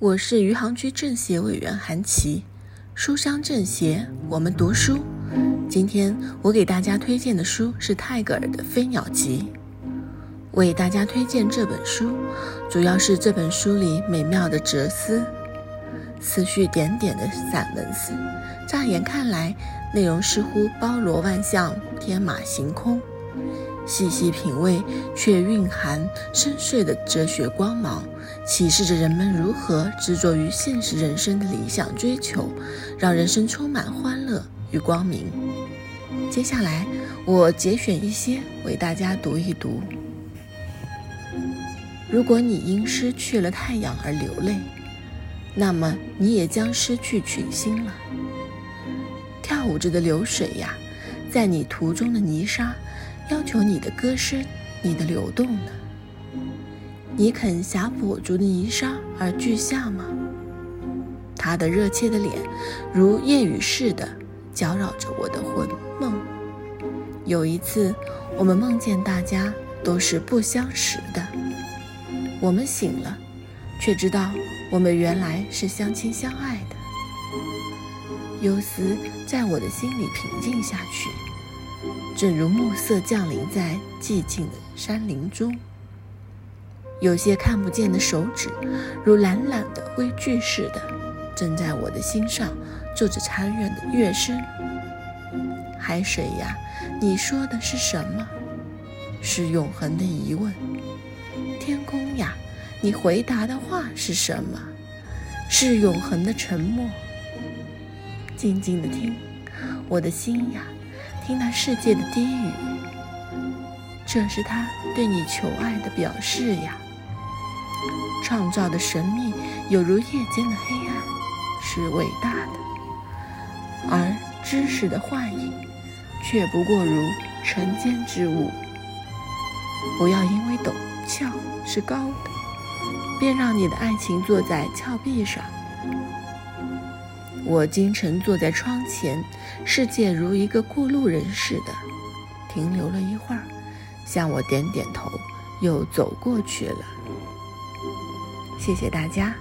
我是余杭区政协委员韩琦，书香政协，我们读书。今天我给大家推荐的书是泰戈尔的《飞鸟集》。为大家推荐这本书，主要是这本书里美妙的哲思，思绪点点的散文诗，乍眼看来，内容似乎包罗万象，天马行空。细细品味，却蕴含深邃的哲学光芒，启示着人们如何执着于现实人生的理想追求，让人生充满欢乐与光明。接下来，我节选一些为大家读一读。如果你因失去了太阳而流泪，那么你也将失去群星了。跳舞着的流水呀，在你途中的泥沙。要求你的歌声，你的流动呢？你肯挟跛足的泥沙而俱下吗？他的热切的脸，如夜雨似的搅扰着我的魂梦。有一次，我们梦见大家都是不相识的。我们醒了，却知道我们原来是相亲相爱的。忧思在我的心里平静下去。正如暮色降临在寂静的山林中，有些看不见的手指，如懒懒的微锯似的，正在我的心上做着残忍的乐声。海水呀，你说的是什么？是永恒的疑问。天空呀，你回答的话是什么？是永恒的沉默。静静的听，我的心呀。听那世界的低语，这是他对你求爱的表示呀。创造的神秘有如夜间的黑暗，是伟大的；而知识的幻影，却不过如尘间之物。不要因为陡峭是高的，便让你的爱情坐在峭壁上。我经常坐在窗前世界如一个过路人似的停留了一会儿向我点点头又走过去了。谢谢大家。